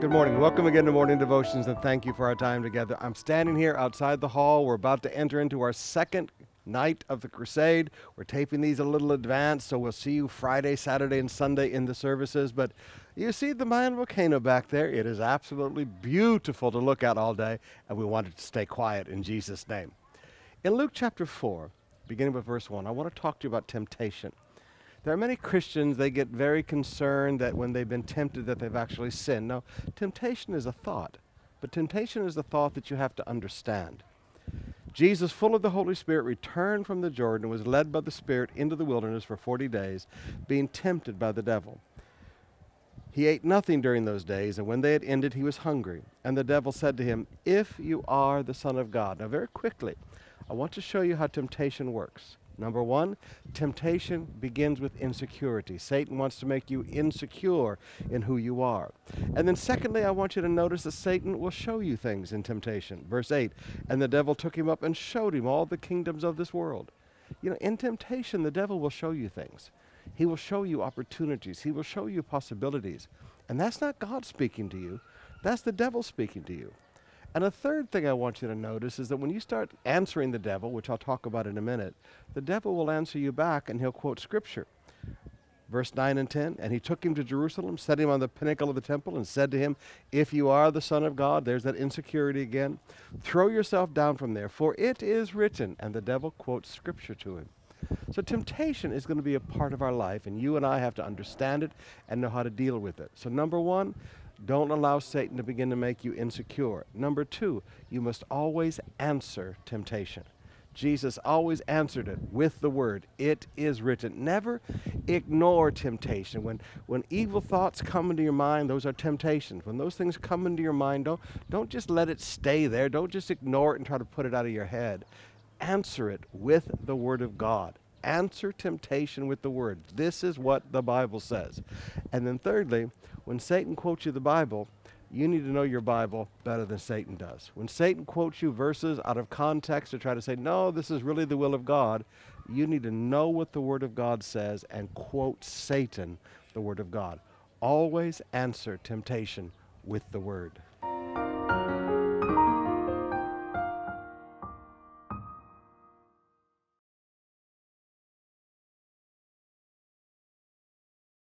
Good morning. Welcome again to Morning Devotions, and thank you for our time together. I'm standing here outside the hall. We're about to enter into our second night of the crusade. We're taping these a little advanced, so we'll see you Friday, Saturday, and Sunday in the services. But you see the Mayon volcano back there? It is absolutely beautiful to look at all day, and we wanted to stay quiet in Jesus' name. In Luke chapter 4, beginning with verse 1, I want to talk to you about temptation. There are many Christians, they get very concerned that when they've been tempted that they've actually sinned. Now, temptation is a thought, but temptation is a thought that you have to understand. Jesus, full of the Holy Spirit, returned from the Jordan and was led by the Spirit into the wilderness for 40 days, being tempted by the devil. He ate nothing during those days, and when they had ended, he was hungry. And the devil said to him, If you are the Son of God. Now, very quickly, I want to show you how temptation works. Number one, temptation begins with insecurity. Satan wants to make you insecure in who you are. And then, secondly, I want you to notice that Satan will show you things in temptation. Verse 8 And the devil took him up and showed him all the kingdoms of this world. You know, in temptation, the devil will show you things. He will show you opportunities. He will show you possibilities. And that's not God speaking to you, that's the devil speaking to you. And a third thing I want you to notice is that when you start answering the devil, which I'll talk about in a minute, the devil will answer you back and he'll quote scripture. Verse 9 and 10 And he took him to Jerusalem, set him on the pinnacle of the temple, and said to him, If you are the Son of God, there's that insecurity again, throw yourself down from there, for it is written. And the devil quotes scripture to him. So temptation is going to be a part of our life, and you and I have to understand it and know how to deal with it. So, number one, don't allow Satan to begin to make you insecure. Number two, you must always answer temptation. Jesus always answered it with the word, It is written. Never ignore temptation. When, when evil thoughts come into your mind, those are temptations. When those things come into your mind, don't, don't just let it stay there. Don't just ignore it and try to put it out of your head. Answer it with the word of God. Answer temptation with the word. This is what the Bible says. And then, thirdly, when Satan quotes you the Bible, you need to know your Bible better than Satan does. When Satan quotes you verses out of context to try to say, no, this is really the will of God, you need to know what the Word of God says and quote Satan the Word of God. Always answer temptation with the Word.